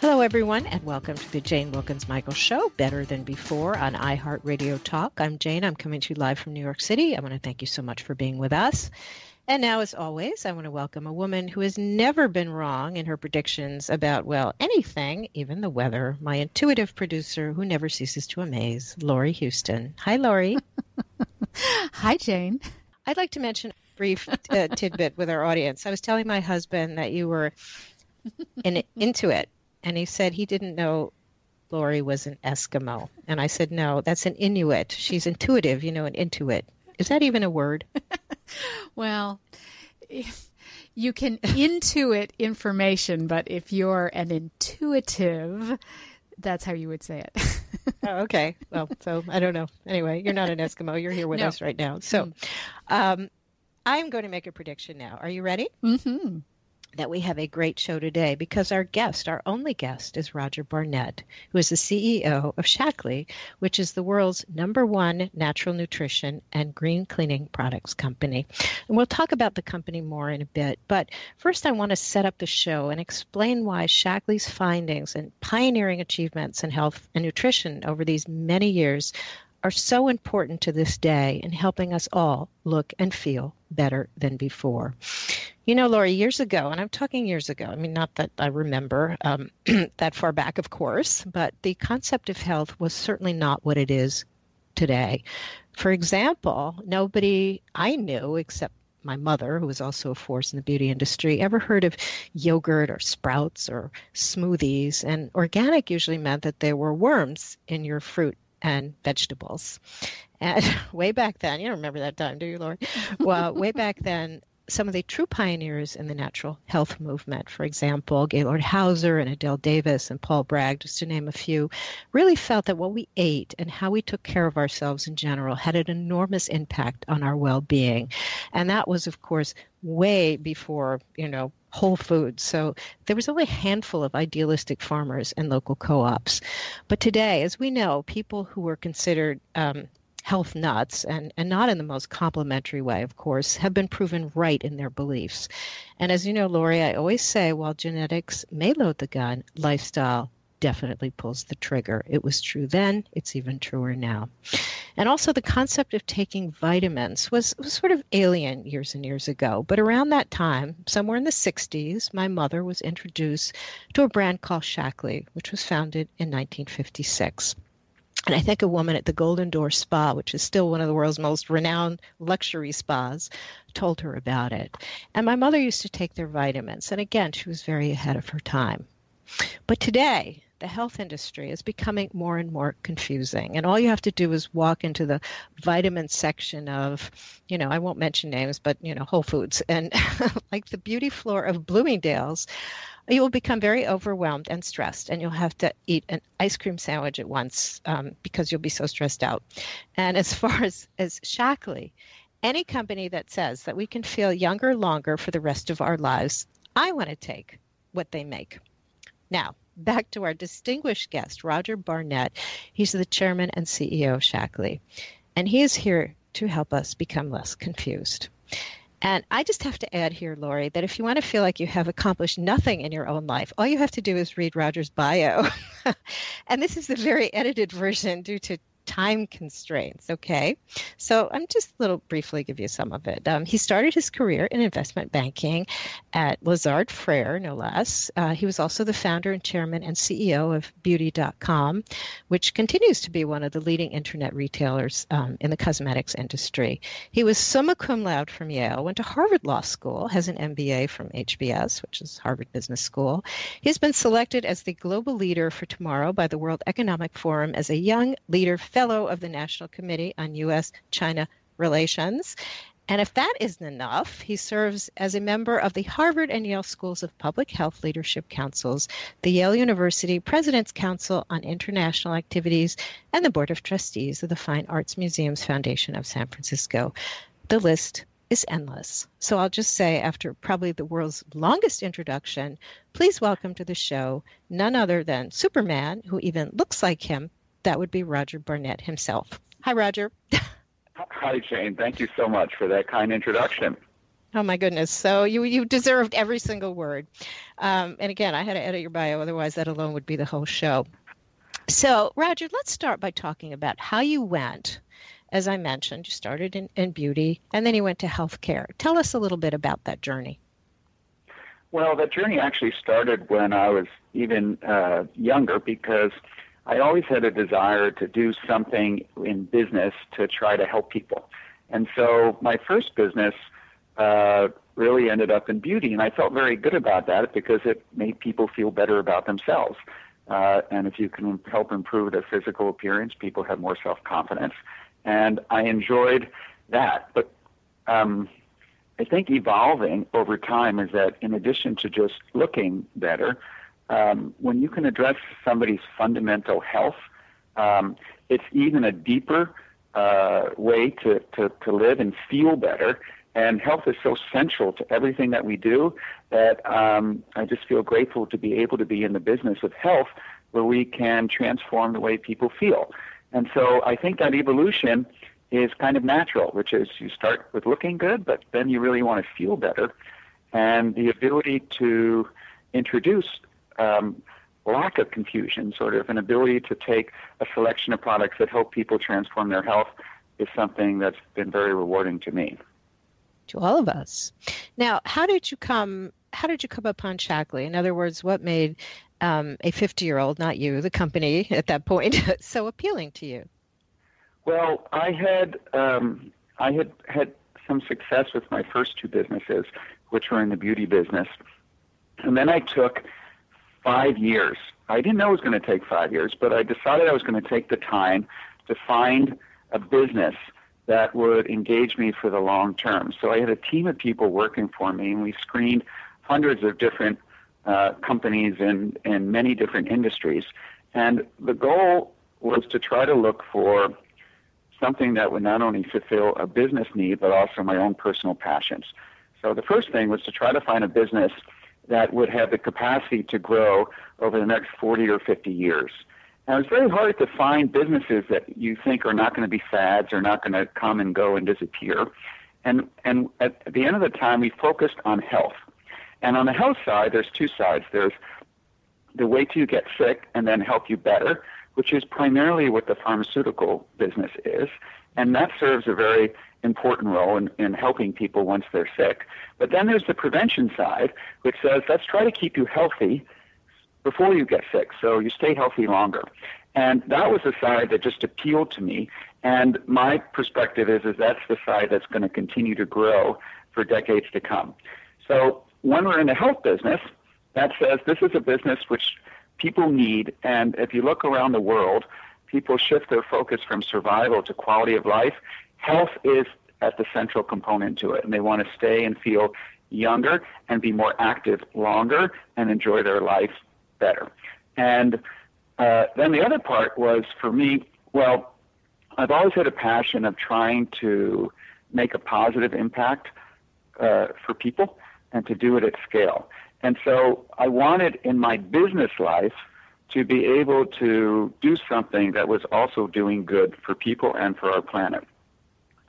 Hello, everyone, and welcome to the Jane Wilkens Michael Show, Better Than Before on iHeartRadio Talk. I'm Jane. I'm coming to you live from New York City. I want to thank you so much for being with us. And now, as always, I want to welcome a woman who has never been wrong in her predictions about, well, anything, even the weather, my intuitive producer who never ceases to amaze, Laurie Houston. Hi, Laurie. Hi, Jane. I'd like to mention a brief uh, tidbit with our audience. I was telling my husband that you were an Intuit, and he said he didn't know Lori was an Eskimo. And I said, no, that's an Inuit. She's intuitive, you know, an Intuit. Is that even a word? well, you can intuit information, but if you're an intuitive, that's how you would say it. oh, okay. Well, so I don't know. Anyway, you're not an Eskimo. You're here with no. us right now. So um, I'm going to make a prediction now. Are you ready? Mm-hmm that we have a great show today because our guest, our only guest, is Roger Barnett, who is the CEO of Shaklee, which is the world's number one natural nutrition and green cleaning products company. And we'll talk about the company more in a bit. But first, I want to set up the show and explain why Shaklee's findings and pioneering achievements in health and nutrition over these many years are so important to this day in helping us all look and feel better than before. You know, Laurie, years ago, and I'm talking years ago, I mean, not that I remember um, that far back, of course, but the concept of health was certainly not what it is today. For example, nobody I knew except my mother, who was also a force in the beauty industry, ever heard of yogurt or sprouts or smoothies. And organic usually meant that there were worms in your fruit and vegetables. And way back then, you don't remember that time, do you, Lord? Well, way back then, some of the true pioneers in the natural health movement, for example, Gaylord Hauser and Adelle Davis and Paul Bragg, just to name a few, really felt that what we ate and how we took care of ourselves in general had an enormous impact on our well being. And that was, of course, way before, you know, Whole Foods. So there was only a handful of idealistic farmers and local co ops. But today, as we know, people who were considered um, health nuts, and, and not in the most complimentary way, of course, have been proven right in their beliefs. And as you know, Laurie, I always say while genetics may load the gun, lifestyle definitely pulls the trigger. It was true then, it's even truer now. And also, the concept of taking vitamins was, was sort of alien years and years ago. But around that time, somewhere in the 60s, my mother was introduced to a brand called Shaklee, which was founded in 1956. And I think a woman at the Golden Door Spa, which is still one of the world's most renowned luxury spas, told her about it. And my mother used to take their vitamins. And again, she was very ahead of her time. But today, the health industry is becoming more and more confusing. And all you have to do is walk into the vitamin section of, you know, I won't mention names, but, you know, Whole Foods and like the beauty floor of Bloomingdale's you will become very overwhelmed and stressed, and you'll have to eat an ice cream sandwich at once um, because you'll be so stressed out. And as far as, as Shaklee, any company that says that we can feel younger longer for the rest of our lives, I want to take what they make. Now, back to our distinguished guest, Roger Barnett. He's the chairman and CEO of Shaklee, and he is here to help us become less confused. And I just have to add here, Lori, that if you want to feel like you have accomplished nothing in your own life, all you have to do is read Roger's bio. and this is the very edited version due to time constraints. Okay, so I'm just a little briefly give you some of it. Um, he started his career in investment banking at Lazard Frere, no less. Uh, he was also the founder and chairman and CEO of Beauty.com, which continues to be one of the leading internet retailers um, in the cosmetics industry. He was summa cum laude from Yale, went to Harvard Law School, has an MBA from HBS, which is Harvard Business School. He's been selected as the global leader for tomorrow by the World Economic Forum as a young leader fellow of the National Committee on U.S. China Relations. And if that isn't enough, he serves as a member of the Harvard and Yale Schools of Public Health Leadership Councils, the Yale University President's Council on International Activities, and the Board of Trustees of the Fine Arts Museums Foundation of San Francisco. The list is endless. So I'll just say, after probably the world's longest introduction, please welcome to the show none other than Superman, who even looks like him. That would be Roger Barnett himself. Hi, Roger. Hi, Jane. Thank you so much for that kind introduction. Oh my goodness! So you you deserved every single word. Um, and again, I had to edit your bio, otherwise that alone would be the whole show. So, Roger, let's start by talking about how you went. As I mentioned, you started in, in beauty, and then you went to healthcare. Tell us a little bit about that journey. Well, that journey actually started when I was even uh, younger because I always had a desire to do something in business to try to help people. And so my first business uh, really ended up in beauty, and I felt very good about that because it made people feel better about themselves. Uh, and if you can help improve their physical appearance, people have more self confidence. And I enjoyed that. But um, I think evolving over time is that in addition to just looking better, um, when you can address somebody's fundamental health, um, it's even a deeper uh, way to, to, to live and feel better. And health is so central to everything that we do that um, I just feel grateful to be able to be in the business of health where we can transform the way people feel. And so I think that evolution is kind of natural, which is you start with looking good, but then you really want to feel better. And the ability to introduce um, lack of confusion, sort of an ability to take a selection of products that help people transform their health, is something that's been very rewarding to me. To all of us. Now, how did you come? How did you come upon Shaklee? In other words, what made um, a 50-year-old, not you, the company at that point, so appealing to you? Well, I had um, I had had some success with my first two businesses, which were in the beauty business, and then I took five years. I didn't know it was going to take five years, but I decided I was going to take the time to find a business that would engage me for the long term. So I had a team of people working for me, and we screened hundreds of different uh, companies in, in many different industries. And the goal was to try to look for something that would not only fulfill a business need, but also my own personal passions. So the first thing was to try to find a business that would have the capacity to grow over the next 40 or 50 years. Now, it's very hard to find businesses that you think are not going to be fads are not going to come and go and disappear. And, and at the end of the time, we focused on health. And on the health side, there's two sides. There's the way to get sick and then help you better, which is primarily what the pharmaceutical business is. And that serves a very important role in, in helping people once they're sick. But then there's the prevention side, which says let's try to keep you healthy before you get sick so you stay healthy longer. And that was the side that just appealed to me. And my perspective is, is that's the side that's going to continue to grow for decades to come. So when we're in the health business, that says this is a business which people need. And if you look around the world, people shift their focus from survival to quality of life health is at the central component to it, and they want to stay and feel younger and be more active longer and enjoy their life better. And uh, then the other part was for me, well, I've always had a passion of trying to make a positive impact uh, for people and to do it at scale. And so I wanted in my business life to be able to do something that was also doing good for people and for our planet.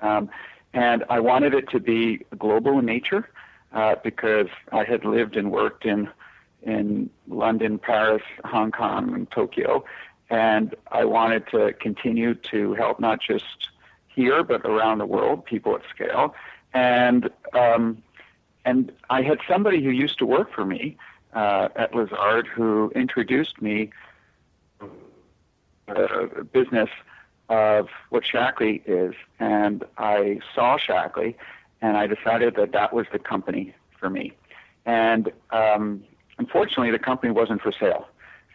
Um, and I wanted it to be global in nature uh, because I had lived and worked in in London, Paris, Hong Kong, and Tokyo, and I wanted to continue to help not just here but around the world, people at scale. And um, and I had somebody who used to work for me uh, at Lazard who introduced me uh, business of what Shaklee is, and I saw Shaklee, and I decided that that was the company for me. And um, unfortunately, the company wasn't for sale.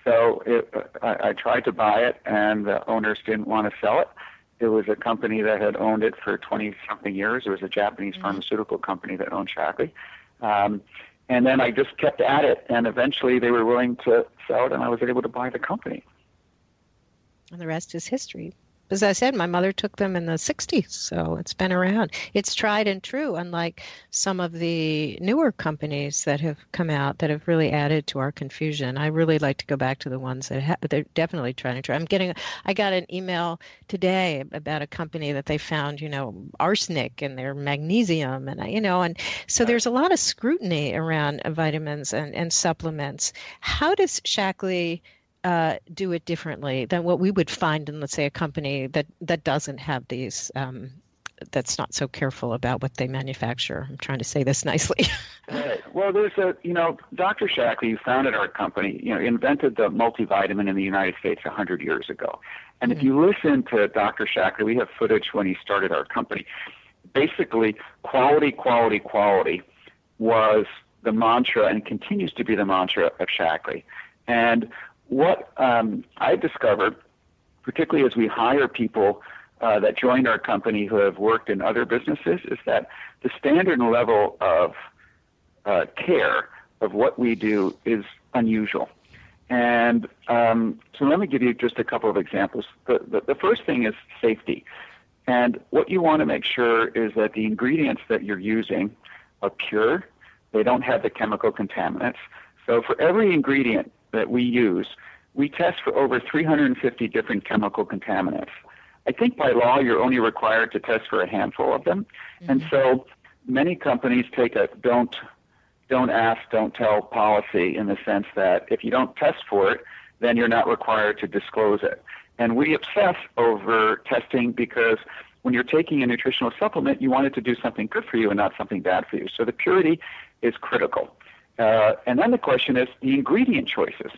So it, I, I tried to buy it, and the owners didn't want to sell it. It was a company that had owned it for 20 something years. It was a Japanese mm-hmm. pharmaceutical company that owned Shaklee. Um, and then I just kept at it, and eventually they were willing to sell it, and I was able to buy the company. And the rest is history as I said, my mother took them in the 60s, so it's been around. It's tried and true, unlike some of the newer companies that have come out that have really added to our confusion. I really like to go back to the ones that ha- they're definitely trying to try. I'm getting, I got an email today about a company that they found, you know, arsenic in their magnesium, and you know, and so there's a lot of scrutiny around vitamins and, and supplements. How does Shaklee uh, do it differently than what we would find in, let's say, a company that that doesn't have these. Um, that's not so careful about what they manufacture. I'm trying to say this nicely. right. Well, there's a, you know, Dr. Shaklee, who founded our company, you know, invented the multivitamin in the United States 100 years ago. And mm-hmm. if you listen to Dr. Shaklee, we have footage when he started our company. Basically, quality, quality, quality was the mantra and continues to be the mantra of Shaklee. And what um, I discovered, particularly as we hire people uh, that join our company who have worked in other businesses, is that the standard level of uh, care of what we do is unusual. And um, so let me give you just a couple of examples. The, the, the first thing is safety. And what you want to make sure is that the ingredients that you're using are pure, they don't have the chemical contaminants. So for every ingredient that we use, we test for over 350 different chemical contaminants. I think by law you're only required to test for a handful of them, mm-hmm. and so many companies take a don't don't ask, don't tell policy in the sense that if you don't test for it, then you're not required to disclose it. And we obsess over testing because when you're taking a nutritional supplement, you want it to do something good for you and not something bad for you. So the purity is critical. Uh, and then the question is the ingredient choices.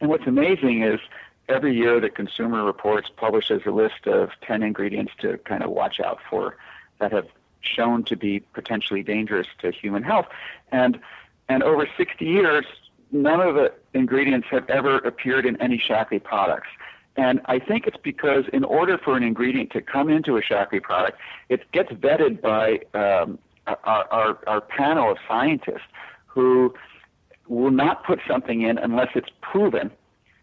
And what's amazing is every year the Consumer Reports publishes a list of 10 ingredients to kind of watch out for that have shown to be potentially dangerous to human health. And and over 60 years, none of the ingredients have ever appeared in any Shaklee products. And I think it's because in order for an ingredient to come into a Shaklee product, it gets vetted by um, our, our, our panel of scientists who will not put something in unless it's proven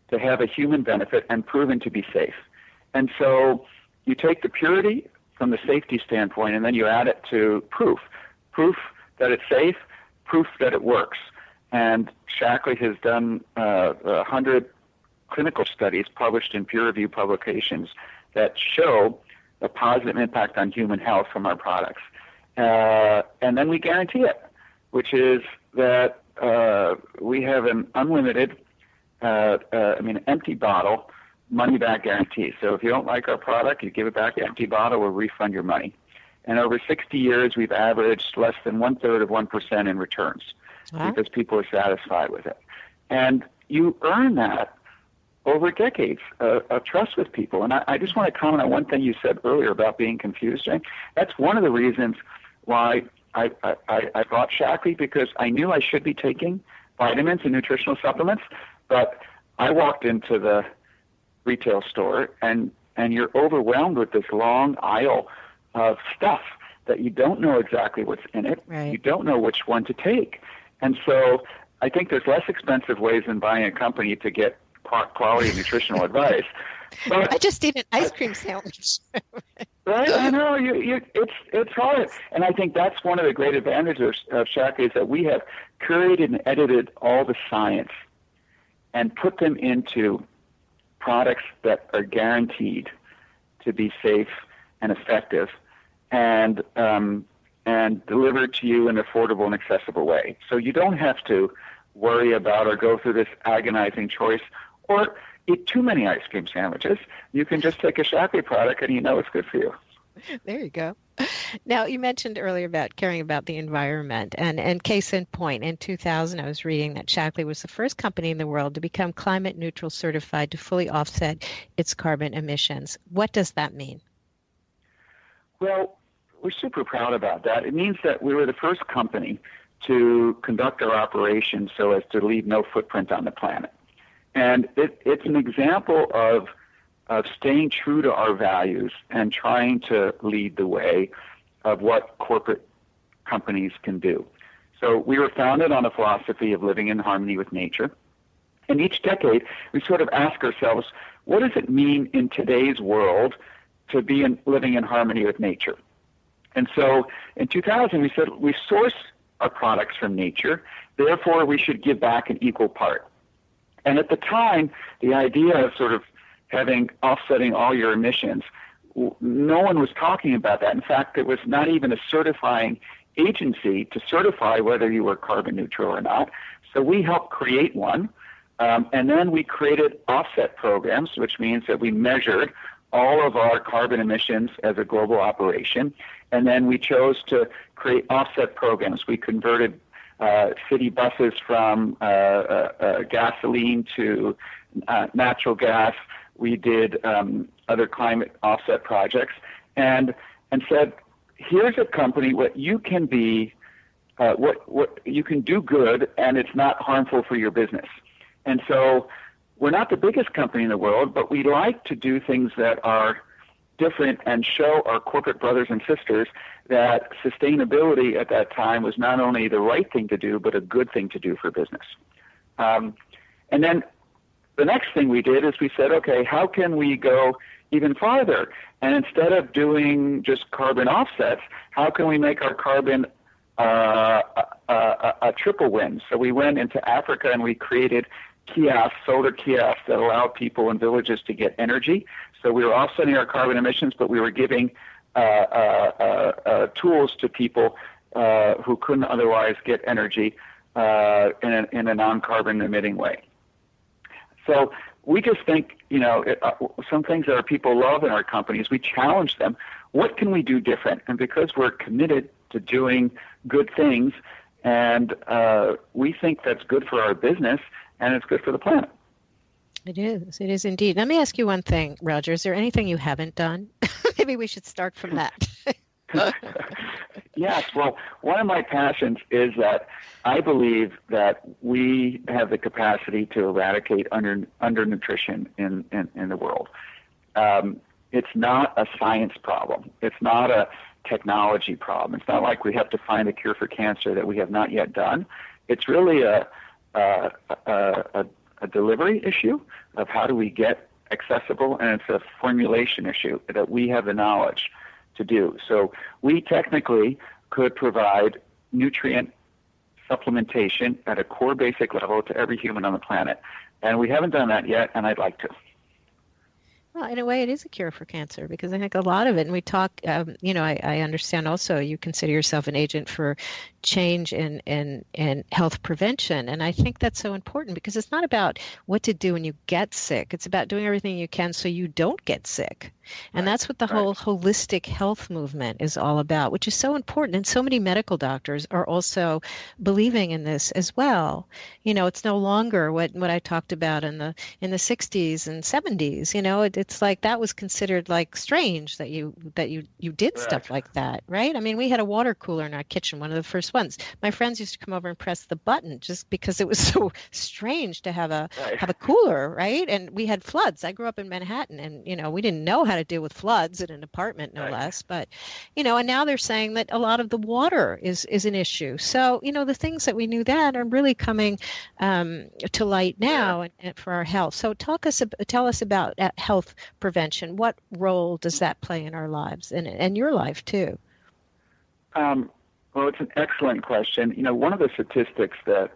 to have a human benefit and proven to be safe. And so you take the purity from the safety standpoint and then you add it to proof. Proof that it's safe, proof that it works. And Shaklee has done uh, 100 clinical studies published in peer reviewed publications that show a positive impact on human health from our products. Uh, and then we guarantee it, which is that uh, we have an unlimited, uh, uh, I mean, empty bottle money back guarantee. So if you don't like our product, you give it back empty bottle, we'll refund your money. And over 60 years, we've averaged less than one third of 1% in returns because people are satisfied with it. And you earn that over decades uh, of trust with people. And I, I just want to comment on one thing you said earlier about being confused, Jane. That's one of the reasons why I, I, I bought Shaklee because I knew I should be taking vitamins and nutritional supplements, but I walked into the retail store and and you're overwhelmed with this long aisle of stuff that you don't know exactly what's in it. Right. You don't know which one to take. And so I think there's less expensive ways than buying a company to get quality nutritional advice. But, I just ate an ice cream sandwich. right? I know you, you, it's it's hard, and I think that's one of the great advantages of Shaklee is that we have curated and edited all the science and put them into products that are guaranteed to be safe and effective, and um, and delivered to you in an affordable and accessible way. So you don't have to worry about or go through this agonizing choice or eat too many ice cream sandwiches. You can just take a Shaklee product and you know it's good for you. There you go. Now, you mentioned earlier about caring about the environment, and, and case in point, in 2000, I was reading that Shaklee was the first company in the world to become climate neutral certified to fully offset its carbon emissions. What does that mean? Well, we're super proud about that. It means that we were the first company to conduct our operations so as to leave no footprint on the planet. And it, it's an example of, of staying true to our values and trying to lead the way of what corporate companies can do. So we were founded on a philosophy of living in harmony with nature. And each decade, we sort of ask ourselves, what does it mean in today's world to be in, living in harmony with nature? And so in 2000, we said we source our products from nature, therefore we should give back an equal part. And at the time, the idea of sort of having offsetting all your emissions, no one was talking about that. In fact, it was not even a certifying agency to certify whether you were carbon neutral or not. So we helped create one. Um, and then we created offset programs, which means that we measured all of our carbon emissions as a global operation. And then we chose to create offset programs. We converted uh, city buses from uh, uh, uh gasoline to uh, natural gas. We did um, other climate offset projects, and and said, here's a company what you can be, what what you can do good, and it's not harmful for your business. And so we're not the biggest company in the world, but we like to do things that are different and show our corporate brothers and sisters that sustainability at that time was not only the right thing to do, but a good thing to do for business. Um, and then the next thing we did is we said, okay, how can we go even farther? And instead of doing just carbon offsets, how can we make our carbon uh, a, a, a triple win? So we went into Africa and we created kiosks, solar kiosks that allow people in villages to get energy. So we were offsetting our carbon emissions, but we were giving tools to people uh, who couldn't otherwise get energy uh, in, a, in a non-carbon emitting way. So we just think, you know, it, uh, some things that our people love in our companies, we challenge them. What can we do different? And because we're committed to doing good things, and uh, we think that's good for our business, and it's good for the planet. It is. It is indeed. Let me ask you one thing, Roger. Is there anything you haven't done? Maybe we should start from that. yes. Well, one of my passions is that I believe that we have the capacity to eradicate under undernutrition in, in, in the world. Um, it's not a science problem. It's not a technology problem. It's not like we have to find a cure for cancer that we have not yet done. It's really a uh, a, a delivery issue of how do we get accessible, and it's a formulation issue that we have the knowledge to do. So we technically could provide nutrient supplementation at a core basic level to every human on the planet. And we haven't done that yet, and I'd like to. Well, in a way, it is a cure for cancer because I think a lot of it, and we talk, um, you know, I, I, understand also you consider yourself an agent for change in, in, in health prevention. And I think that's so important because it's not about what to do when you get sick, it's about doing everything you can so you don't get sick. And right. that's what the right. whole holistic health movement is all about, which is so important. And so many medical doctors are also believing in this as well. You know, it's no longer what, what I talked about in the in the 60s and 70s. You know, it, it's like that was considered like strange that you that you you did right. stuff like that, right? I mean, we had a water cooler in our kitchen, one of the first ones. My friends used to come over and press the button just because it was so strange to have a have a cooler, right? And we had floods. I grew up in Manhattan, and you know, we didn't know how how to deal with floods in an apartment, no right. less. But you know, and now they're saying that a lot of the water is is an issue. So you know, the things that we knew then are really coming um, to light now yeah. and, and for our health. So talk us tell us about uh, health prevention. What role does that play in our lives and and your life too? Um, well, it's an excellent question. You know, one of the statistics that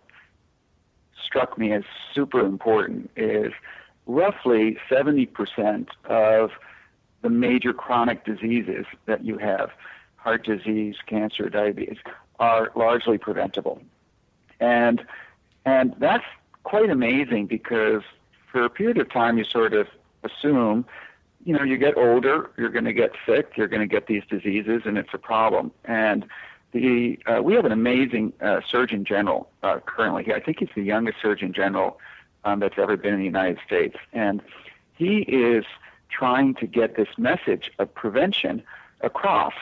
struck me as super important is roughly 70% of the major chronic diseases that you have, heart disease, cancer, diabetes, are largely preventable. And and that's quite amazing because for a period of time, you sort of assume, you know, you get older, you're going to get sick, you're going to get these diseases, and it's a problem. And the uh, we have an amazing uh, Surgeon General uh, currently here. I think he's the youngest Surgeon General um, that's ever been in the United States, and he is trying to get this message of prevention across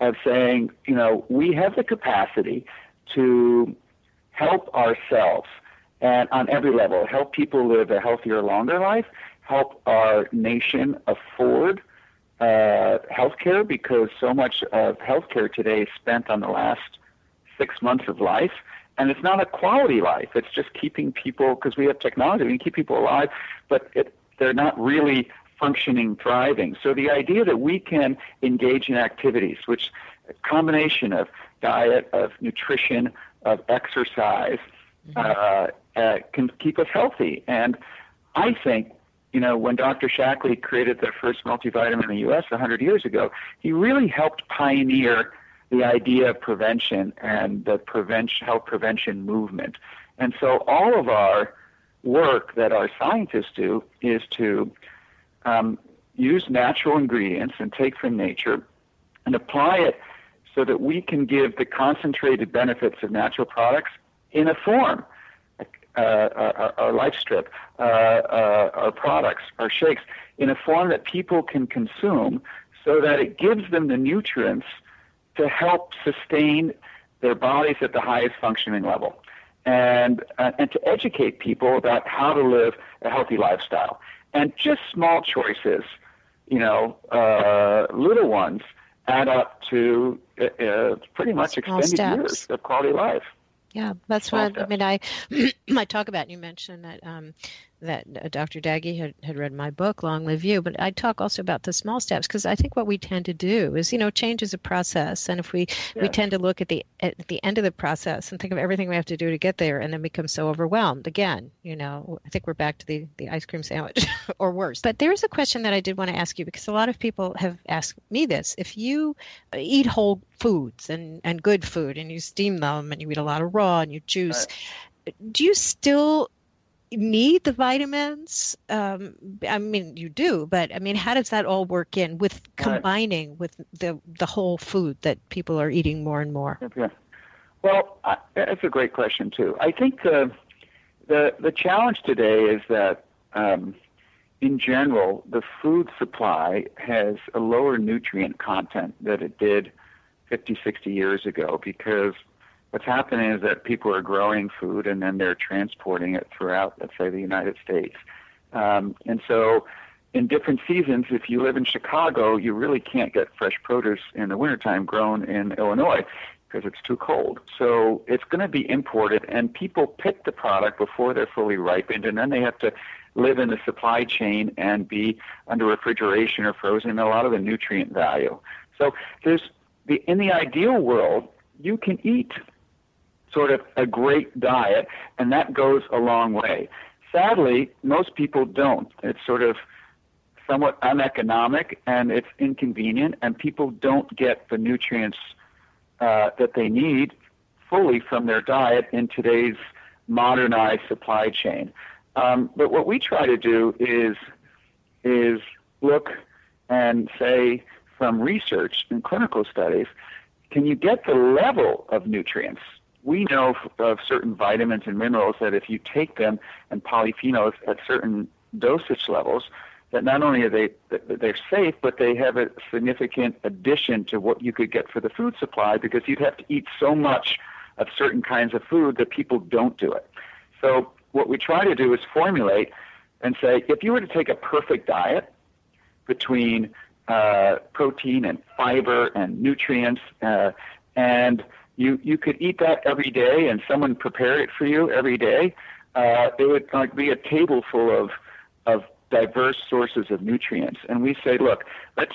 of saying, you know, we have the capacity to help ourselves and on every level, help people live a healthier, longer life, help our nation afford uh, healthcare because so much of healthcare today is spent on the last six months of life. And it's not a quality life. It's just keeping people, because we have technology, we can keep people alive, but it, they're not really functioning, thriving. So the idea that we can engage in activities, which a combination of diet, of nutrition, of exercise, mm-hmm. uh, uh, can keep us healthy. And I think, you know, when Dr. Shaklee created the first multivitamin in the U.S. 100 years ago, he really helped pioneer the idea of prevention and the prevention, health prevention movement. And so all of our work that our scientists do is to um, use natural ingredients and take from nature and apply it so that we can give the concentrated benefits of natural products in a form. Uh, our, our LifeStrip, uh, uh, our products, our shakes, in a form that people can consume so that it gives them the nutrients to help sustain their bodies at the highest functioning level and, uh, and to educate people about how to live a healthy lifestyle. And just small choices, you know, uh, little ones, add up to uh, uh pretty much small extended steps. years of quality life. Yeah, that's what I mean. I I talk about. You mentioned that um, that uh, Dr. Daggy had, had read my book, Long Live You, but I talk also about the small steps because I think what we tend to do is, you know, change is a process, and if we we tend to look at the at the end of the process and think of everything we have to do to get there, and then become so overwhelmed again. You know, I think we're back to the the ice cream sandwich or worse. But there is a question that I did want to ask you because a lot of people have asked me this: if you eat whole foods and and good food, and you steam them, and you eat a lot of raw, and you juice, do you still need the vitamins? Um, I mean, you do, but I mean, how does that all work in with combining with the the whole food that people are eating more and more? Yeah. Well, I, that's a great question too. I think the the the challenge today is that um, in general the food supply has a lower nutrient content than it did 50, 60 years ago because what's happening is that people are growing food and then they're transporting it throughout, let's say, the United States. Um, and so in different seasons, if you live in Chicago, you really can't get fresh produce in the wintertime grown in Illinois because it's too cold. So it's going to be imported, and people pick the product before they're fully ripened, and then they have to live in the supply chain and be under refrigeration or frozen, and a lot of the nutrient value. So there's the in the ideal world, you can eat sort of a great diet, and that goes a long way. Sadly, most people don't. It's sort of somewhat uneconomic and it's inconvenient, and people don't get the nutrients uh, that they need fully from their diet in today's modernized supply chain. Um, but what we try to do is is look and say from research and clinical studies, can you get the level of nutrients we know of certain vitamins and minerals that if you take them and polyphenols at certain dosage levels, that not only are they they're safe, but they have a significant addition to what you could get for the food supply because you'd have to eat so much of certain kinds of food that people don't do it. So what we try to do is formulate and say if you were to take a perfect diet between uh, protein and fiber and nutrients uh, and you you could eat that every day and someone prepare it for you every day uh, it would like be a table full of of diverse sources of nutrients. And we say look let's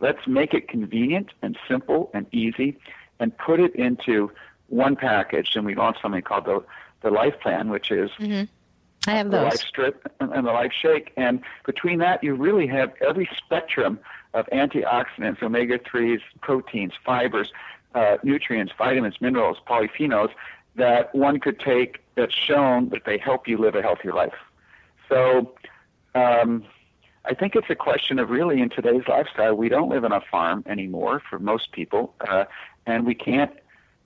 let's make it convenient and simple and easy and put it into one package. And we launched something called the the life plan which is I have the those. life strip and the life shake. And between that you really have every spectrum of antioxidants omega 3s proteins fibers uh, nutrients vitamins minerals polyphenols that one could take that's shown that they help you live a healthier life So um, I think it's a question of really in today's lifestyle, we don't live on a farm anymore for most people, uh, and we can't.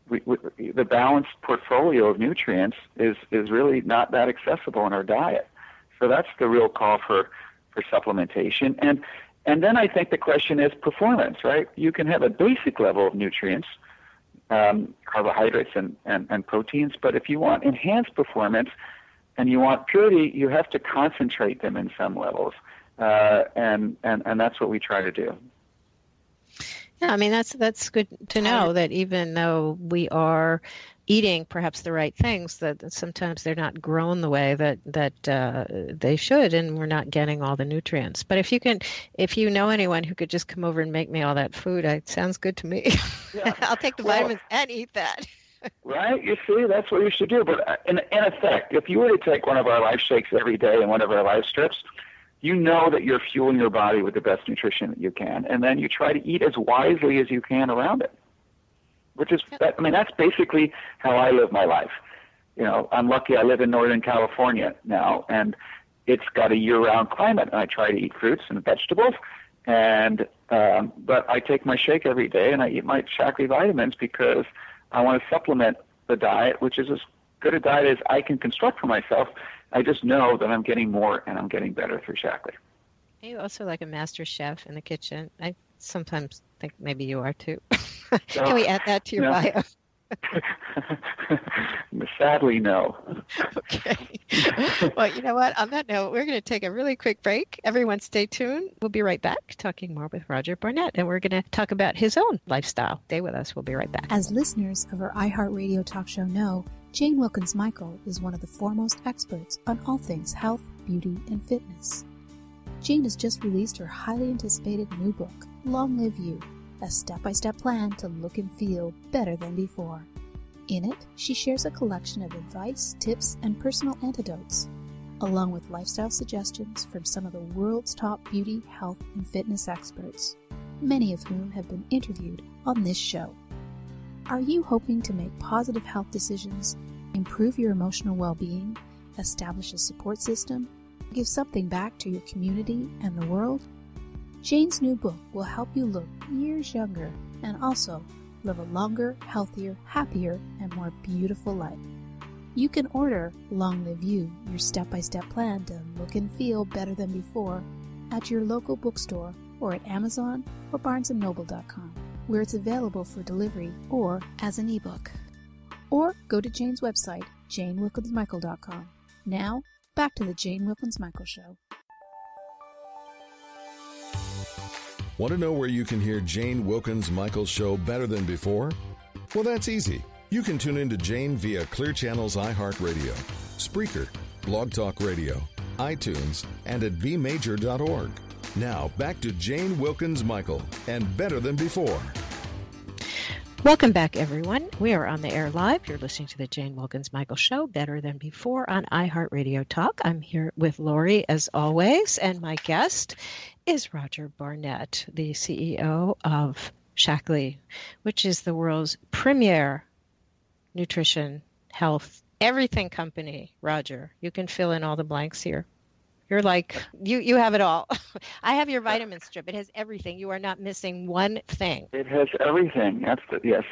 We, we, the balanced portfolio of nutrients is is really not that accessible in our diet. So that's the real call for for supplementation. And and then I think the question is performance, right? You can have a basic level of nutrients, um, carbohydrates and, and, and proteins, but if you want enhanced performance and you want purity, you have to concentrate them in some levels. Uh, and, and, and that's what we try to do. Yeah, I mean that's that's good to know that even though we are eating perhaps the right things that sometimes they're not grown the way that that uh, they should and we're not getting all the nutrients. But if you can if you know anyone who could just come over and make me all that food it sounds good to me. Yeah. i'll take the well, vitamins and eat that. Right? You see that's what you should do. But uh, in, in effect if you were to take one of our life shakes every day and one of our life strips you know that you're fueling your body with the best nutrition that you can and then you try to eat as wisely as you can around it which is that, I mean that's basically how I live my life. You know, I'm lucky I live in Northern California now, and it's got a year-round climate, and I try to eat fruits and vegetables. And um, but I take my shake every day, and I eat my Shaklee vitamins because I want to supplement the diet, which is as good a diet as I can construct for myself. I just know that I'm getting more and I'm getting better through Shaklee. Are you also like a master chef in the kitchen? I sometimes think maybe you are too. Can we oh. add that to your no. bio? Sadly, no. okay. Well, you know what? On that note, we're going to take a really quick break. Everyone, stay tuned. We'll be right back talking more with Roger Barnett, and we're going to talk about his own lifestyle. Stay with us. We'll be right back. As listeners of our iHeartRadio talk show know, Jane Wilkens Michael is one of the foremost experts on all things health, beauty, and fitness. Jane has just released her highly anticipated new book, Long Live You a step by step plan to look and feel better than before. In it, she shares a collection of advice, tips, and personal antidotes, along with lifestyle suggestions from some of the world's top beauty, health, and fitness experts, many of whom have been interviewed on this show. Are you hoping to make positive health decisions, improve your emotional well being, establish a support system, give something back to your community and the world? Jane's new book will help you look years younger and also live a longer, healthier, happier, and more beautiful life. You can order Long Live You, your step by step plan to look and feel better than before, at your local bookstore or at Amazon or BarnesandNoble.com, where it's available for delivery or as an ebook. Or go to Jane's website, JaneWilkensMichael.com. Now, back to the Jane Wilkens Michael Show. Want to know where you can hear Jane Wilkens Michael's show better than before? Well, that's easy. You can tune in to Jane via Clear Channel's iHeartRadio, Spreaker, Blog Talk Radio, iTunes, and at bmajor.org. Now, back to Jane Wilkens Michael and Better Than Before. Welcome back, everyone. We are on the air live. You're listening to the Jane Wilkens Michael Show, Better Than Before on iHeartRadio Talk. I'm here with Lori, as always, and my guest is Roger Barnett, the CEO of Shaklee, which is the world's premier nutrition, health, everything company. Roger, you can fill in all the blanks here. You're like you you have it all. I have your vitamin strip. It has everything. You are not missing one thing. It has everything. That's the yes.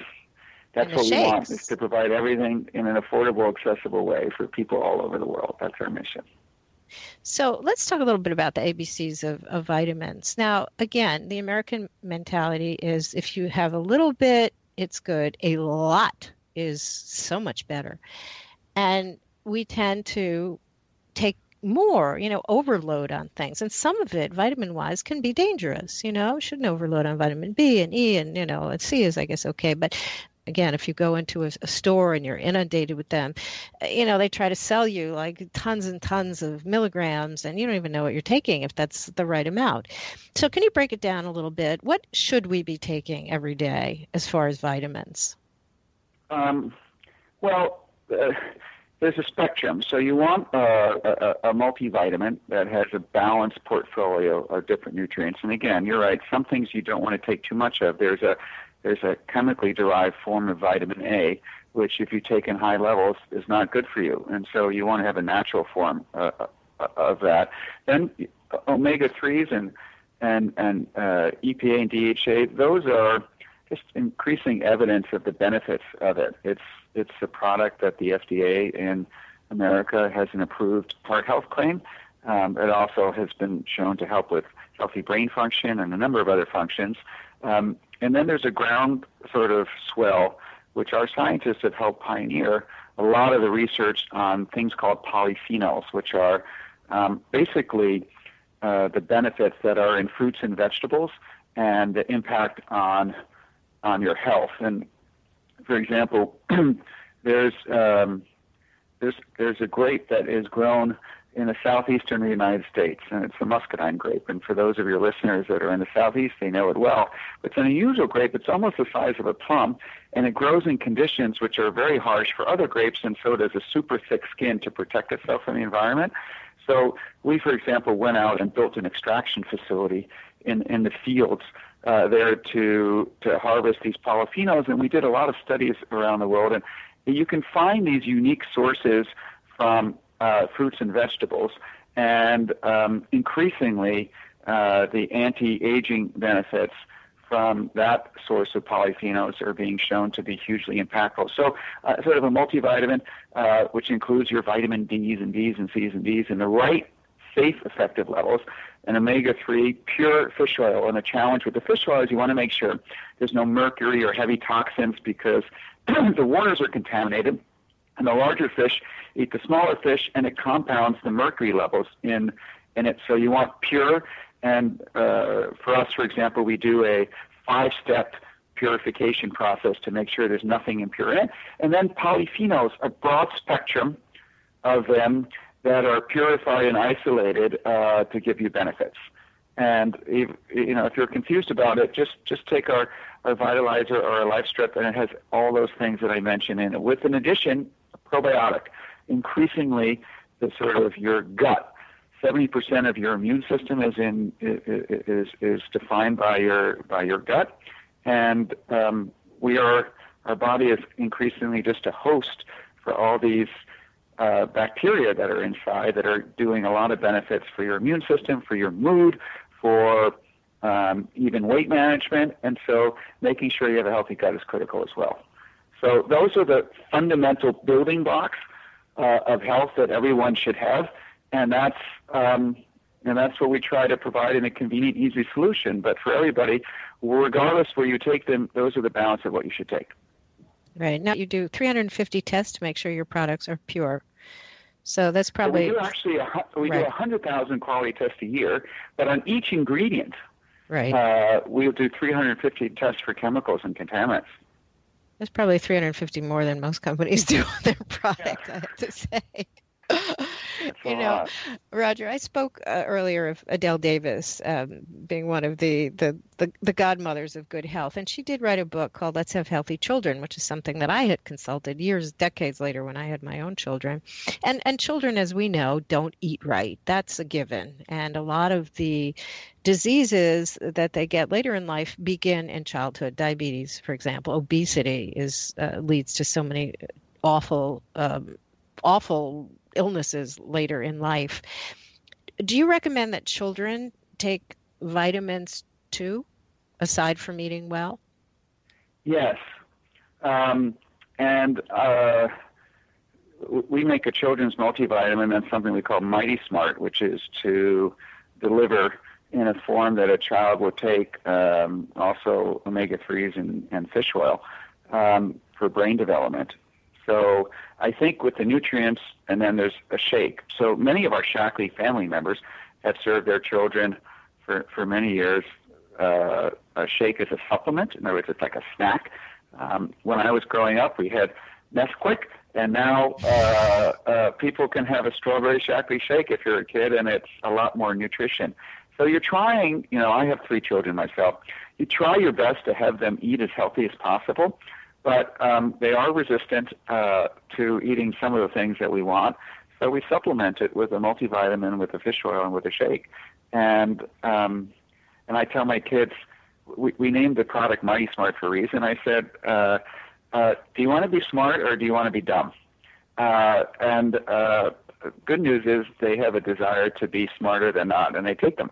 That's what shakes. we want is to provide everything in an affordable, accessible way for people all over the world. That's our mission. So let's talk a little bit about the ABCs of, of vitamins. Now, again, the American mentality is if you have a little bit, it's good. A lot is so much better. And we tend to take more, you know, overload on things. And some of it, vitamin wise, can be dangerous. You know, shouldn't overload on vitamin B and E and, you know, and C is, I guess, okay. But again, if you go into a, a, store and you're inundated with them, you know, they try to sell you like tons and tons of milligrams and you don't even know what you're taking if that's the right amount. So, can you break it down a little bit? What should we be taking every day as far as vitamins? Um, well, uh, there's a spectrum. So you want a, a, a, multivitamin that has a balanced portfolio of different nutrients. And again, you're right. Some things you don't want to take too much of. There's a there's a chemically derived form of vitamin A, which if you take in high levels is not good for you. And so you want to have a natural form uh, of that. Then omega threes and and and uh, EPA and DHA, those are just increasing evidence of the benefits of it. It's it's a product that the FDA in America has an approved heart health claim. Um, it also has been shown to help with healthy brain function and a number of other functions. Um, and then there's a ground sort of swell, which our scientists have helped pioneer a lot of the research on things called polyphenols, which are um, basically uh, the benefits that are in fruits and vegetables and the impact on on your health. And for example, there's um, there's there's a grape that is grown in the southeastern United States, and it's the muscadine grape. And for those of your listeners that are in the southeast, they know it well. It's an unusual grape. It's almost the size of a plum, and it grows in conditions which are very harsh for other grapes, and so it has a super thick skin to protect itself from the environment. So we, for example, went out and built an extraction facility in in the fields uh, there to to harvest these polyphenols, and we did a lot of studies around the world, and you can find these unique sources from uh, fruits and vegetables, and um, increasingly uh, the anti-aging benefits from that source of polyphenols are being shown to be hugely impactful. So, uh, sort of a multivitamin, uh, which includes your vitamin D's and B's and C's and D's in the right, safe, effective levels, and omega-3 pure fish oil. And the challenge with the fish oil is you want to make sure there's no mercury or heavy toxins because the waters are contaminated and the larger fish eat the smaller fish, and it compounds the mercury levels in in it. So you want pure, and uh, for us, for example, we do a five-step purification process to make sure there's nothing impure in it, and then polyphenols, a broad spectrum of them that are purified and isolated uh, to give you benefits. And if, you know, if you're confused about it, just just take our our vitalizer or our life strip, and it has all those things that I mentioned in it. With an addition, probiotic. Increasingly, the sort of your gut. 70% of your immune system is in is is defined by your by your gut, and um, we are our body is increasingly just a host for all these uh, bacteria that are inside that are doing a lot of benefits for your immune system, for your mood, for um, even weight management, and so making sure you have a healthy gut is critical as well. So those are the fundamental building blocks uh, of health that everyone should have, and that's um, and that's what we try to provide in a convenient, easy solution. But for everybody, regardless where you take them, those are the balance of what you should take. Right now, you do 350 tests to make sure your products are pure. So that's probably so we do actually a, we right. do 100,000 quality tests a year, but on each ingredient, right, uh, we'll do 350 tests for chemicals and contaminants. That's probably 350 more than most companies do on their product, yeah. I have to say. You know, Roger, I spoke uh, earlier of Adelle Davis um, being one of the, the, the, the, godmothers of good health. And she did write a book called Let's Have Healthy Children, which is something that I had consulted years, decades later when I had my own children. And, and children, as we know, don't eat right. That's a given. And a lot of the diseases that they get later in life begin in childhood. Diabetes, for example, obesity is uh, leads to so many awful um, awful illnesses later in life. Do you recommend that children take vitamins too, aside from eating well? Yes. Um, and uh, we make a children's multivitamin that's something we call Mighty Smart, which is to deliver in a form that a child will take um, also omega 3s and, and fish oil um, for brain development. So I think with the nutrients, and then there's a shake. So many of our Shaklee family members have served their children for, for many years. Uh, a shake is a supplement. In other words, it's like a snack. Um, when I was growing up, we had Nesquik, and now uh, uh, people can have a strawberry Shaklee shake if you're a kid, and it's a lot more nutrition. So you're trying, you know, I have three children myself. You try your best to have them eat as healthy as possible but um, they are resistant uh, to eating some of the things that we want. So we supplement it with a multivitamin, with a fish oil, and with a shake. And um, and I tell my kids, we, we named the product Mighty Smart for a reason. I said, uh, uh, do you want to be smart or do you want to be dumb? Uh, and uh, good news is they have a desire to be smarter than not, and they take them.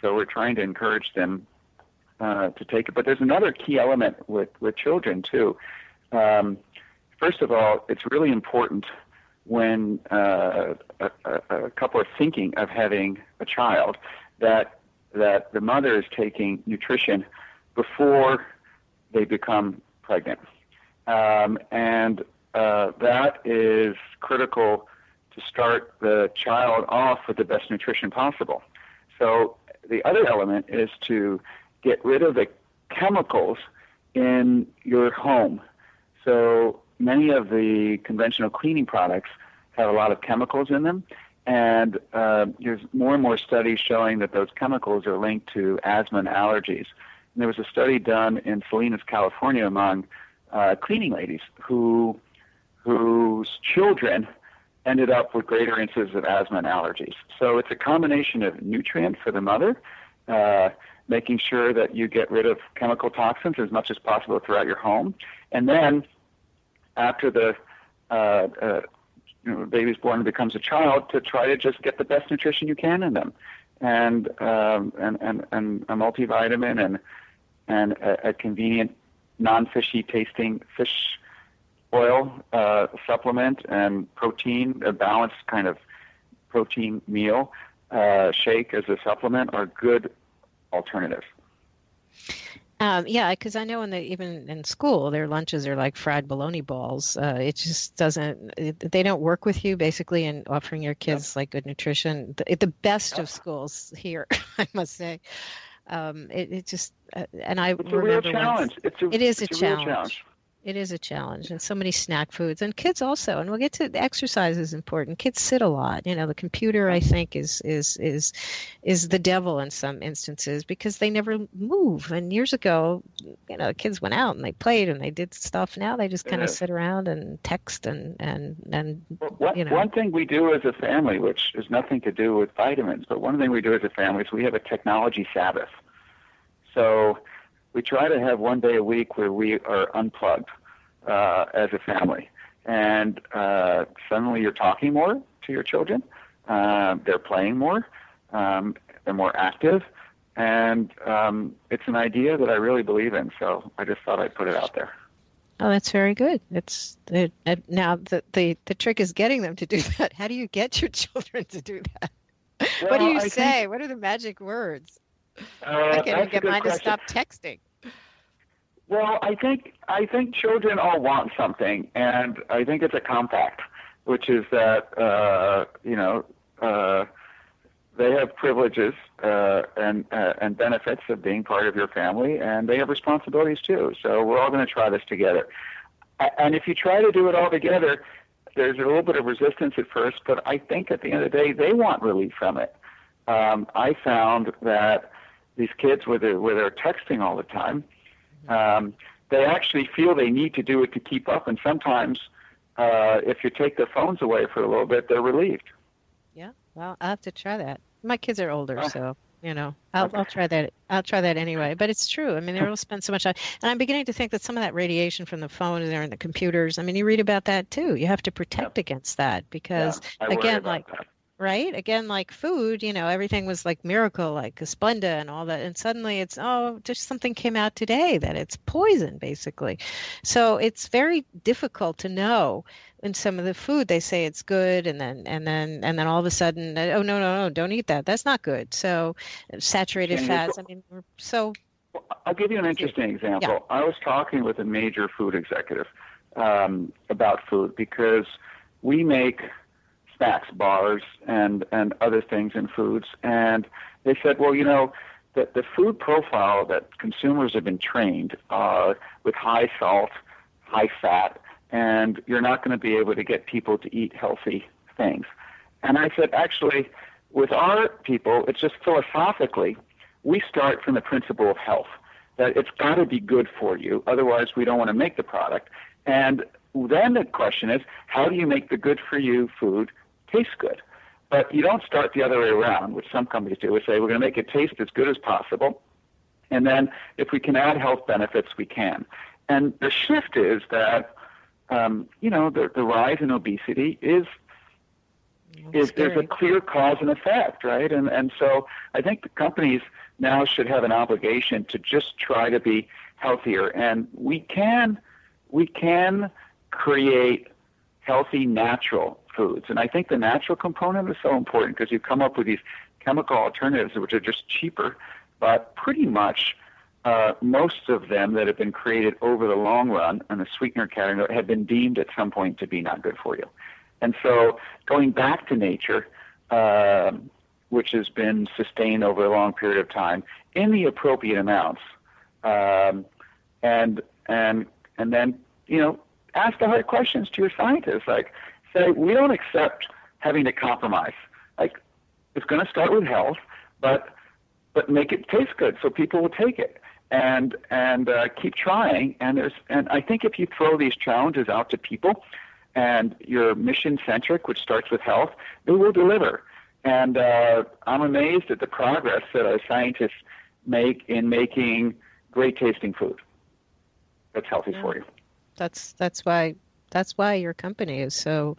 So we're trying to encourage them uh, to take it. But there's another key element with with children too. Um, first of all, it's really important when uh, a, a, couple are thinking of having a child that that the mother is taking nutrition before they become pregnant, um, and uh, that is critical to start the child off with the best nutrition possible. So the other element is to get rid of the chemicals in your home. So many of the conventional cleaning products have a lot of chemicals in them, and uh, there's more and more studies showing that those chemicals are linked to asthma and allergies. And there was a study done in Salinas, California, among uh, cleaning ladies who whose children ended up with greater incidence of asthma and allergies. So it's a combination of nutrient for the mother, uh, making sure that you get rid of chemical toxins as much as possible throughout your home, and then after the uh, uh, you know, baby's born and becomes a child, to try to just get the best nutrition you can in them, and um, and, and and a multivitamin and and a, a convenient non-fishy tasting fish oil uh, supplement and protein, a balanced kind of protein meal uh, shake as a supplement are good alternatives. Um, yeah, because I know in the even in school, their lunches are like fried bologna balls. Uh, it just doesn't. It, they don't work with you basically in offering your kids like good nutrition. The, the best of schools here, I must say. Um, it, it just uh, and I it's a real challenge. It's a, it is it's a, a challenge. challenge. It is a challenge, and so many snack foods, and kids also. And we'll get to exercise is important. Kids sit a lot. You know, the computer I think is is is is the devil in some instances because they never move. And years ago, you know, the kids went out and they played and they did stuff. Now they just kind of sit around and text and and and Well, One, you know. one thing we do as a family, which has nothing to do with vitamins, but one thing we do as a family is we have a technology Sabbath. So we try to have one day a week where we are unplugged uh, as a family. And uh, suddenly you're talking more to your children, uh, they're playing more, um, they're more active. And um, it's an idea that I really believe in, so I just thought I'd put it out there. Oh, that's very good. It's it, it, now the, the the trick is getting them to do that. How do you get your children to do that? what do you I think- say? what are the magic words? Uh, I can't even get mine to stop texting. Well, I think I think children all want something, and I think it's a compact, which is that uh, you know uh, they have privileges uh, and uh, and benefits of being part of your family, and they have responsibilities too. So we're all going to try this together. And if you try to do it all together, there's a little bit of resistance at first, but I think at the end of the day, they want relief from it. Um, I found that these kids, where they're, where they're texting all the time, um, they actually feel they need to do it to keep up. And sometimes, uh, if you take their phones away for a little bit, they're relieved. Yeah. Well, I'll have to try that. My kids are older, Oh. so you know, I'll, I'll try that. I'll try that anyway. But it's true. I mean, they'll spend so much time, and I'm beginning to think that some of that radiation from the phone and there and the computers. I mean, you read about that too. You have to protect against that because, Yeah, again, like that. Right, again, like food. You know, everything was like miracle, like Splenda and all that, and suddenly it's oh, just something came out today that it's poison, basically. So it's very difficult to know in some of the food they say it's good and then and then and then all of a sudden uh, oh no no no don't eat that that's not good so saturated fats i mean we're so I'll give you an interesting example. I was talking with a major food executive um, about food because we make snacks bars and and other things and foods, and they said, well, you know, that the food profile that consumers have been trained uh, with high salt, high fat, and you're not going to be able to get people to eat healthy things. And I said, actually, with our people, it's just philosophically, we start from the principle of health that it's got to be good for you. Otherwise, we don't want to make the product. And then the question is, how do you make the good for you food taste good? But you don't start the other way around, which some companies do. We say we're going to make it taste as good as possible, and then if we can add health benefits, we can. And the shift is that, um, you know, the, the rise in obesity is is there's a clear cause and effect, right? And and so I think the companies now should have an obligation to just try to be healthier, and we can we can create healthy natural foods, and I think the natural component is so important because you come up with these chemical alternatives which are just cheaper, but pretty much. Uh, most of them that have been created over the long run in the sweetener category have been deemed at some point to be not good for you. And so going back to nature, uh, which has been sustained over a long period of time in the appropriate amounts, um, and and and then you know ask the hard questions to your scientists. Like say we don't accept having to compromise. Like it's going to start with health, but but make it taste good so people will take it and and uh, keep trying. And there's and I think if you throw these challenges out to people and you're mission centric, which starts with health, it will deliver. And uh, I'm amazed at the progress that our scientists make in making great tasting food that's healthy yeah. for you. That's that's why that's why your company is so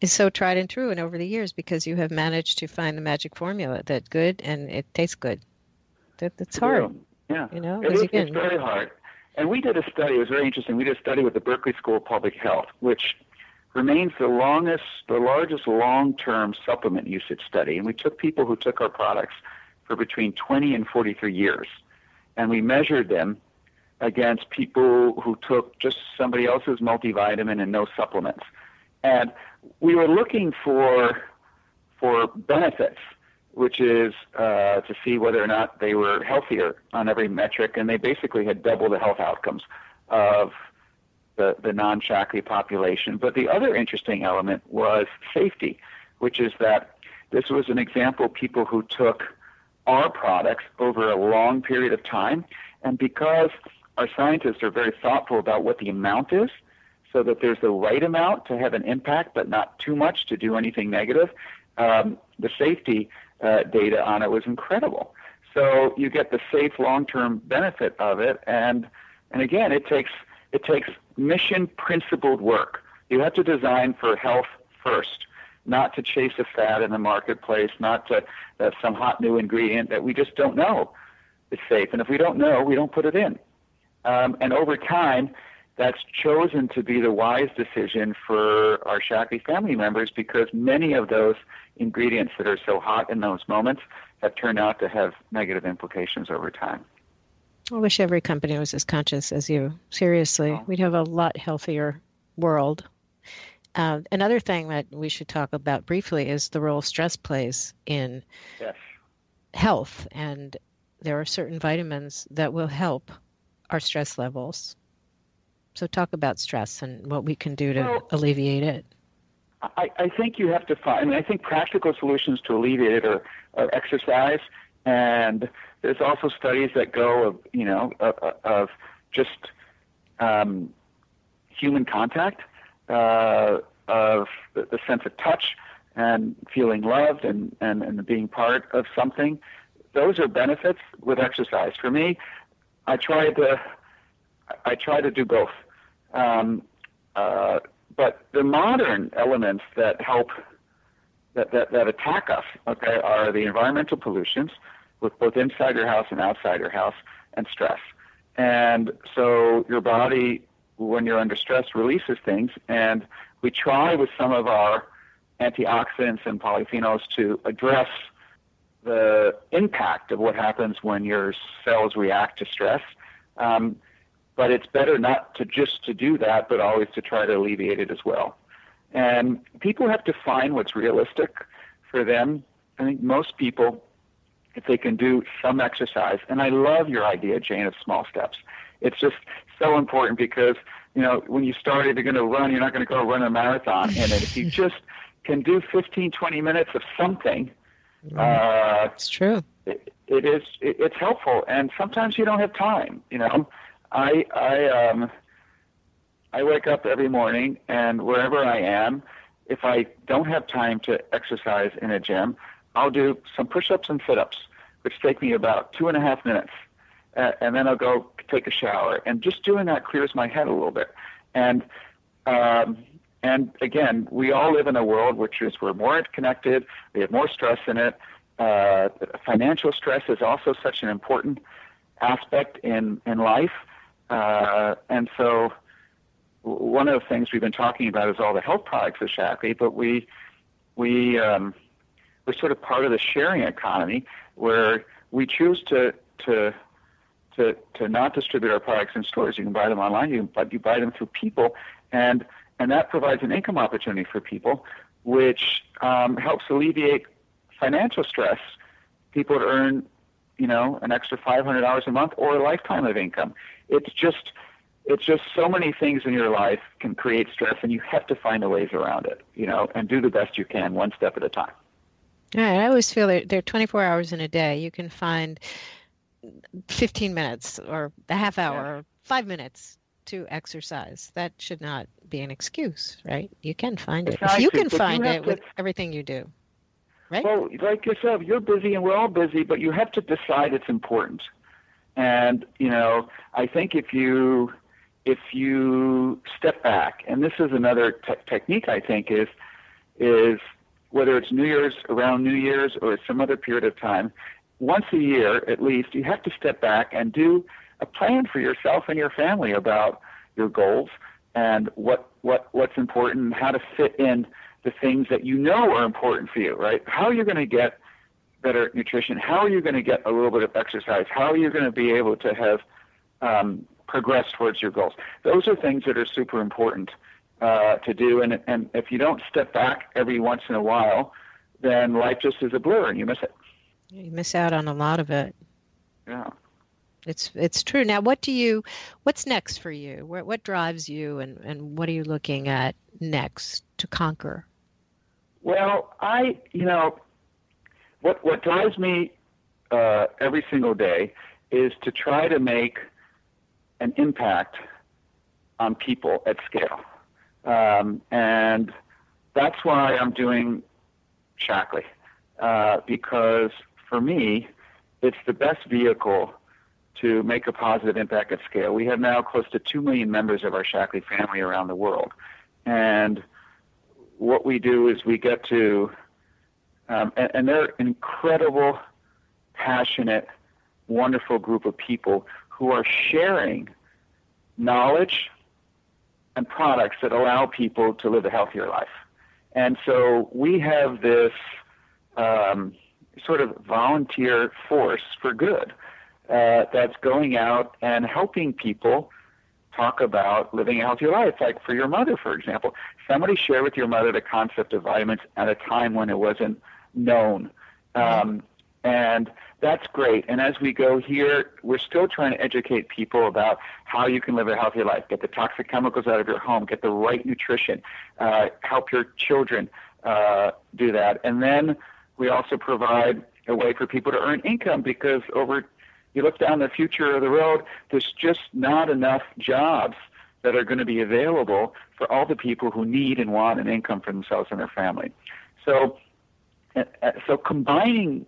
is so tried and true and over the years because you have managed to find the magic formula that good and it tastes good. That that's hard. Yeah, you know, it is, it's very hard. And we did a study. It was very interesting. We did a study with the Berkeley School of Public Health, which remains the longest, the largest long-term supplement usage study. And we took people who took our products for between 20 and 43 years, and we measured them against people who took just somebody else's multivitamin and no supplements. And we were looking for for benefits, which is uh, to see whether or not they were healthier on every metric, and they basically had double the health outcomes of the, the non-Shaklee population. But the other interesting element was safety, which is that this was an example of people who took our products over a long period of time, and because our scientists are very thoughtful about what the amount is, so that there's the right amount to have an impact, but not too much to do anything negative. Um, the safety uh, data on it was incredible. So you get the safe long-term benefit of it, and and again, it takes it takes mission principled work. You have to design for health first, not to chase a fad in the marketplace, not to uh, some hot new ingredient that we just don't know is safe. And if we don't know, we don't put it in. Um, and over time, that's chosen to be the wise decision for our Shaklee family members because many of those ingredients that are so hot in those moments have turned out to have negative implications over time. I wish every company was as conscious as you. Seriously, oh. we'd have a lot healthier world. Uh, another thing that we should talk about briefly is the role stress plays in yes. health, and there are certain vitamins that will help our stress levels. So, talk about stress and what we can do to well, alleviate it. I, I, think you have to find. I mean, I think practical solutions to alleviate it are, are exercise and there's also studies that go of you know of, of just um, human contact, uh, of the, the, sense of touch and feeling loved and, and, and being part of something. Those are benefits with exercise. For me, I try to I try to do both. Um, uh, but the modern elements that help that, that, that attack us, okay, are the environmental pollutions, with both inside your house and outside your house and stress. And so your body, when you're under stress, releases things. And we try with some of our antioxidants and polyphenols to address the impact of what happens when your cells react to stress. Um, but it's better not to just to do that, but always to try to alleviate it as well. And people have to find what's realistic for them. I think most people if they can do some exercise. And I love your idea, Jane, of small steps. It's just so important because, you know, when you start, if you're going to run, you're not going to go run a marathon. And if you just can do 15, 20 minutes of something, uh, it's true. It, it is. It, it's helpful, and sometimes you don't have time. You know, I I um I wake up every morning, and wherever I am, if I don't have time to exercise in a gym, I'll do some push-ups and sit-ups, which take me about two and a half minutes, uh, and then I'll go take a shower. And just doing that clears my head a little bit. And um, and again, we all live in a world which is we're more connected. We have more stress in it. Uh, financial stress is also such an important aspect in in life, uh, and so one of the things we've been talking about is all the health products of Shaklee, but we we um, we're sort of part of the sharing economy where we choose to to to to not distribute our products in stores. You can buy them online, you but you buy them through people, and and that provides an income opportunity for people, which um, helps alleviate financial stress. People to earn, you know, an extra five hundred dollars a month or a lifetime of income. It's just it's just so many things in your life can create stress, and you have to find the ways around it, you know, and do the best you can, one step at a time. Yeah, I always feel that there are 24 hours in a day. You can find 15 minutes or a half hour yeah. or five minutes to exercise. That should not be an excuse, right? You can find it. If you can find you it to, with everything you do, right? Well, like yourself, you're busy and we're all busy, but you have to decide it's important. And, you know, I think if you if you step back, and this is another te- technique I think is is whether it's New Year's around New Year's or some other period of time, once a year at least, you have to step back and do a plan for yourself and your family about your goals and what what what's important and how to fit in the things that you know are important for you, right? How are you going to get better nutrition? How are you going to get a little bit of exercise? How are you going to be able to have um, progress towards your goals? Those are things that are super important uh, to do. And and if you don't step back every once in a while, then life just is a blur and you miss it. You miss out on a lot of it. Yeah. It's it's true. Now, what do you, what's next for you? What what drives you, and and what are you looking at next to conquer? Well, I you know, what what drives me uh, every single day is to try to make an impact on people at scale, um, and that's why I'm doing Shaklee uh, because for me, it's the best vehicle to make a positive impact at scale. We have now close to 2 million members of our Shaklee family around the world. And what we do is we get to, um, and, and they're incredible, passionate, wonderful group of people who are sharing knowledge and products that allow people to live a healthier life. And so we have this um, sort of volunteer force for good uh, that's going out and helping people talk about living a healthy life. Like for your mother, for example, somebody share with your mother the concept of vitamins at a time when it wasn't known. Um, and that's great. And as we go here, we're still trying to educate people about how you can live a healthy life, get the toxic chemicals out of your home, get the right nutrition, uh, help your children uh, do that. And then we also provide a way for people to earn income because over you look down the future of the road, there's just not enough jobs that are going to be available for all the people who need and want an income for themselves and their family. So, uh, so combining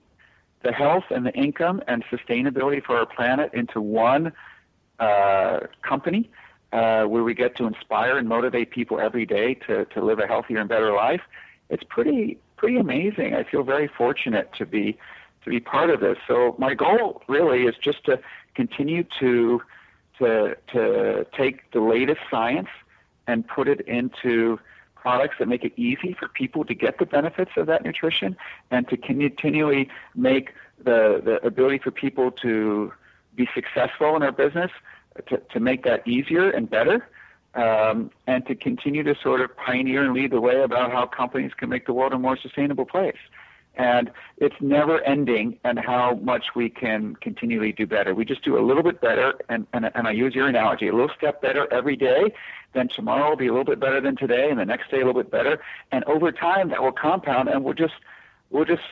the health and the income and sustainability for our planet into one uh, company uh, where we get to inspire and motivate people every day to, to live a healthier and better life, it's pretty pretty amazing. I feel very fortunate to be to be part of this. So my goal really is just to continue to to to take the latest science and put it into products that make it easy for people to get the benefits of that nutrition and to continually make the, the ability for people to be successful in our business to, to make that easier and better um, and to continue to sort of pioneer and lead the way about how companies can make the world a more sustainable place. And it's never ending and how much we can continually do better. We just do a little bit better, and, and, and I use your analogy, a little step better every day, then tomorrow will be a little bit better than today, and the next day a little bit better. And over time, that will compound, and we'll just, we'll just,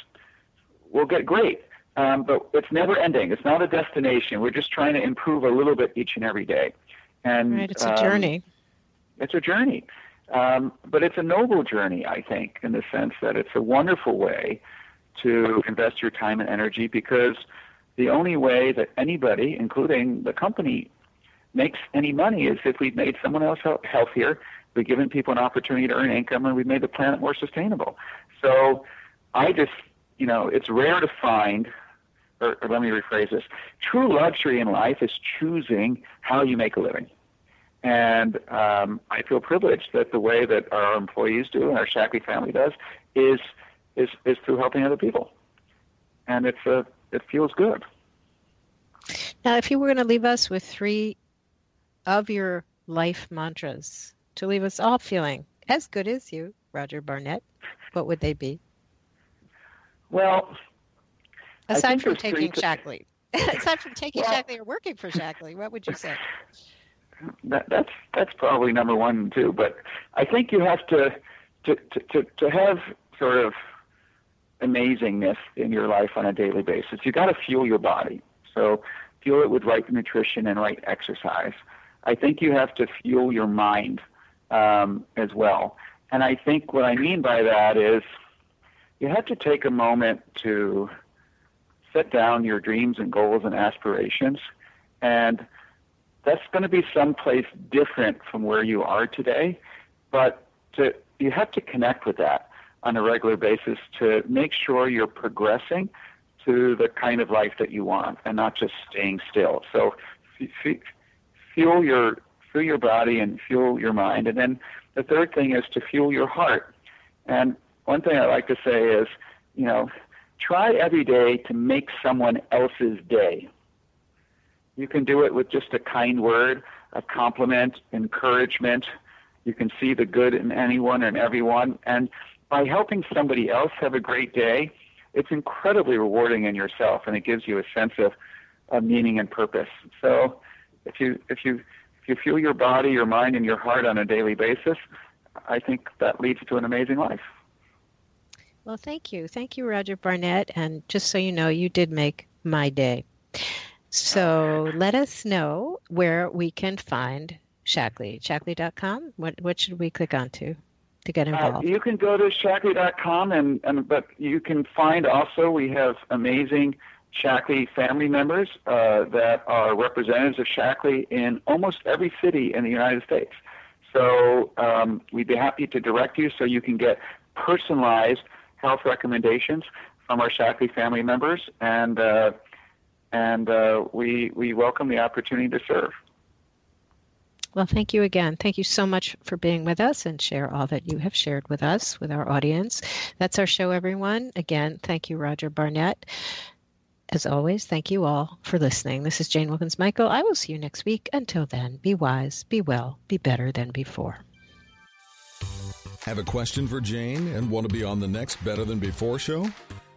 we'll get great. Um, but it's never ending. It's not a destination. We're just trying to improve a little bit each and every day. And right, it's a um, journey. It's a journey. Um, but it's a noble journey, I think, in the sense that it's a wonderful way to invest your time and energy because the only way that anybody, including the company, makes any money is if we've made someone else healthier we've given people an opportunity to earn income, and we've made the planet more sustainable. So I just, you know, it's rare to find, or, or let me rephrase this true luxury in life is choosing how you make a living. And um, I feel privileged that the way that our employees do and our Shaklee family does is is is through helping other people, and it's a it feels good. Now, if you were going to leave us with three of your life mantras to leave us all feeling as good as you, Roger Barnett, what would they be? Well, aside from taking Shaklee, aside from taking well, Shaklee or working for Shaklee, what would you say? That, that's that's probably number one too. But I think you have to to to to have sort of amazingness in your life on a daily basis. You got to fuel your body. So fuel it with right nutrition and right exercise. I think you have to fuel your mind um, as well. And I think what I mean by that is you have to take a moment to set down your dreams and goals and aspirations. And that's going to be someplace different from where you are today. But to, you have to connect with that on a regular basis to make sure you're progressing to the kind of life that you want and not just staying still. So f- fuel your fuel your body and fuel your mind. And then the third thing is to fuel your heart. And one thing I like to say is, you know, try every day to make someone else's day. You can do it with just a kind word, a compliment, encouragement. You can see the good in anyone and everyone. And by helping somebody else have a great day, it's incredibly rewarding in yourself and it gives you a sense of, of meaning and purpose. So if you if you if you fuel your body, your mind, and your heart on a daily basis, I think that leads to an amazing life. Well, thank you. Thank you, Roger Barnett. And just so you know, you did make my day. So let us know where we can find Shaklee. Shaklee.com. What, what should we click on to? to get uh, involved? Uh, you can go to Shaklee.com, and, and but you can find also we have amazing Shaklee family members uh, that are representatives of Shaklee in almost every city in the United States. So um, we'd be happy to direct you so you can get personalized health recommendations from our Shaklee family members, and uh, and uh, we we welcome the opportunity to serve. Well, thank you again. Thank you so much for being with us and share all that you have shared with us, with our audience. That's our show, everyone. Again, thank you, Roger Barnett. As always, thank you all for listening. This is Jane Wilkens Michael. I will see you next week. Until then, be wise, be well, be better than before. Have a question for Jane and want to be on the next Better Than Before show?